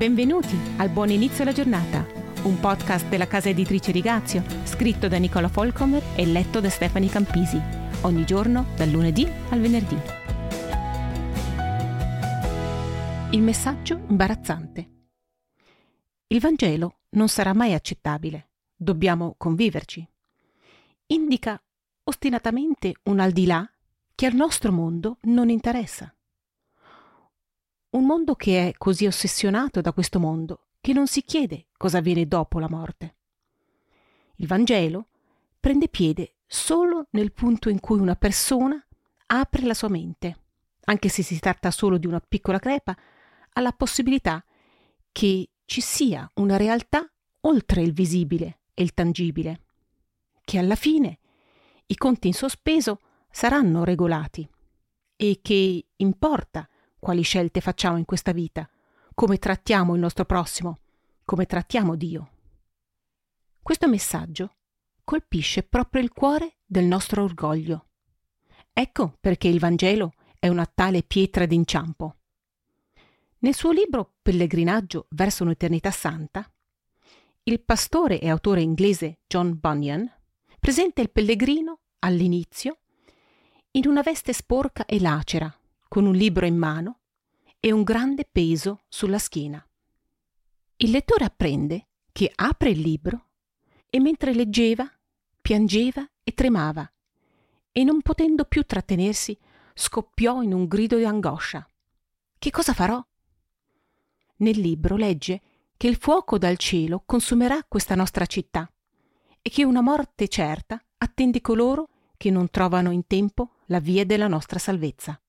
Benvenuti al Buon Inizio alla Giornata, un podcast della casa editrice Rigazio, scritto da Nicola Folcomer e letto da Stefani Campisi, ogni giorno dal lunedì al venerdì. Il messaggio imbarazzante. Il Vangelo non sarà mai accettabile, dobbiamo conviverci. Indica ostinatamente un al di là che al nostro mondo non interessa. Un mondo che è così ossessionato da questo mondo che non si chiede cosa avviene dopo la morte. Il Vangelo prende piede solo nel punto in cui una persona apre la sua mente, anche se si tratta solo di una piccola crepa, alla possibilità che ci sia una realtà oltre il visibile e il tangibile, che alla fine i conti in sospeso saranno regolati e che importa quali scelte facciamo in questa vita, come trattiamo il nostro prossimo, come trattiamo Dio. Questo messaggio colpisce proprio il cuore del nostro orgoglio. Ecco perché il Vangelo è una tale pietra d'inciampo. Nel suo libro Pellegrinaggio verso un'eternità santa, il pastore e autore inglese John Bunyan presenta il pellegrino all'inizio in una veste sporca e lacera, con un libro in mano e un grande peso sulla schiena. Il lettore apprende che apre il libro e mentre leggeva piangeva e tremava e non potendo più trattenersi scoppiò in un grido di angoscia. Che cosa farò? Nel libro legge che il fuoco dal cielo consumerà questa nostra città e che una morte certa attende coloro che non trovano in tempo la via della nostra salvezza.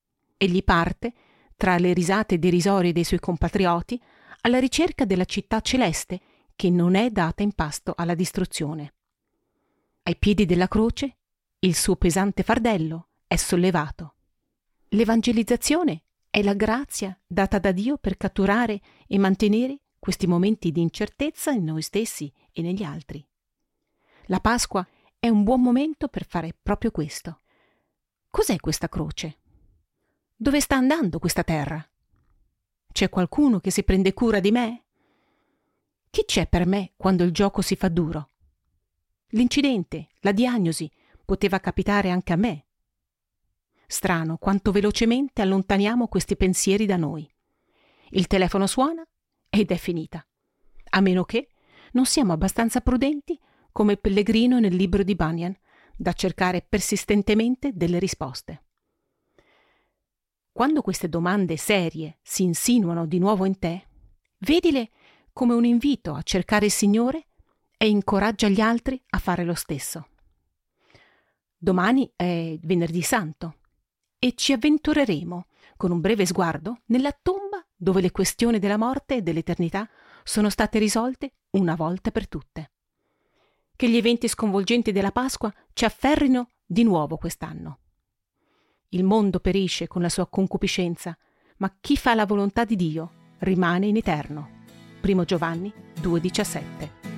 Egli parte, tra le risate derisorie dei suoi compatrioti, alla ricerca della città celeste che non è data in pasto alla distruzione. Ai piedi della croce il suo pesante fardello è sollevato. L'evangelizzazione è la grazia data da Dio per catturare e mantenere questi momenti di incertezza in noi stessi e negli altri. La Pasqua è un buon momento per fare proprio questo. Cos'è questa croce? Dove sta andando questa terra? C'è qualcuno che si prende cura di me? Chi c'è per me quando il gioco si fa duro? L'incidente, la diagnosi, poteva capitare anche a me. Strano quanto velocemente allontaniamo questi pensieri da noi. Il telefono suona ed è finita. A meno che non siamo abbastanza prudenti come il pellegrino nel libro di Bunyan da cercare persistentemente delle risposte. Quando queste domande serie si insinuano di nuovo in te, vedile come un invito a cercare il Signore e incoraggia gli altri a fare lo stesso. Domani è venerdì santo e ci avventureremo con un breve sguardo nella tomba dove le questioni della morte e dell'eternità sono state risolte una volta per tutte. Che gli eventi sconvolgenti della Pasqua ci afferrino di nuovo quest'anno. Il mondo perisce con la sua concupiscenza, ma chi fa la volontà di Dio rimane in eterno. 1 Giovanni 2,17